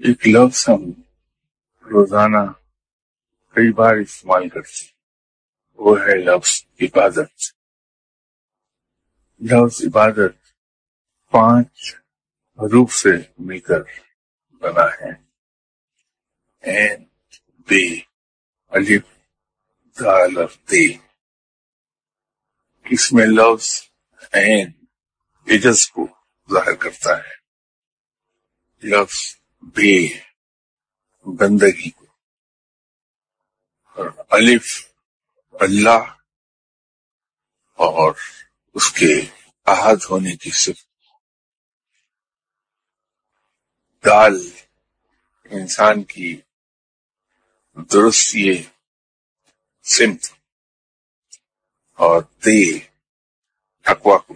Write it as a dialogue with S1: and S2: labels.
S1: एक लफ्ज हम रोज़ाना कई बार इस्तेमाल करते हैं। वो है लफ्ज इबादत। लफ्ज इबादत पाँच रूप से मिलकर बना है। एन बे अलिफ, दाल ते इसमें लफ्ज एन एजस को ज़ाहिर करता है। लफ्ज बे बंदगी को। और अलिफ, अल्लाह और उसके आहद होने की सिर्फ़ दाल इंसान की दुरुस्त ये सिमत और दे, तकवा को।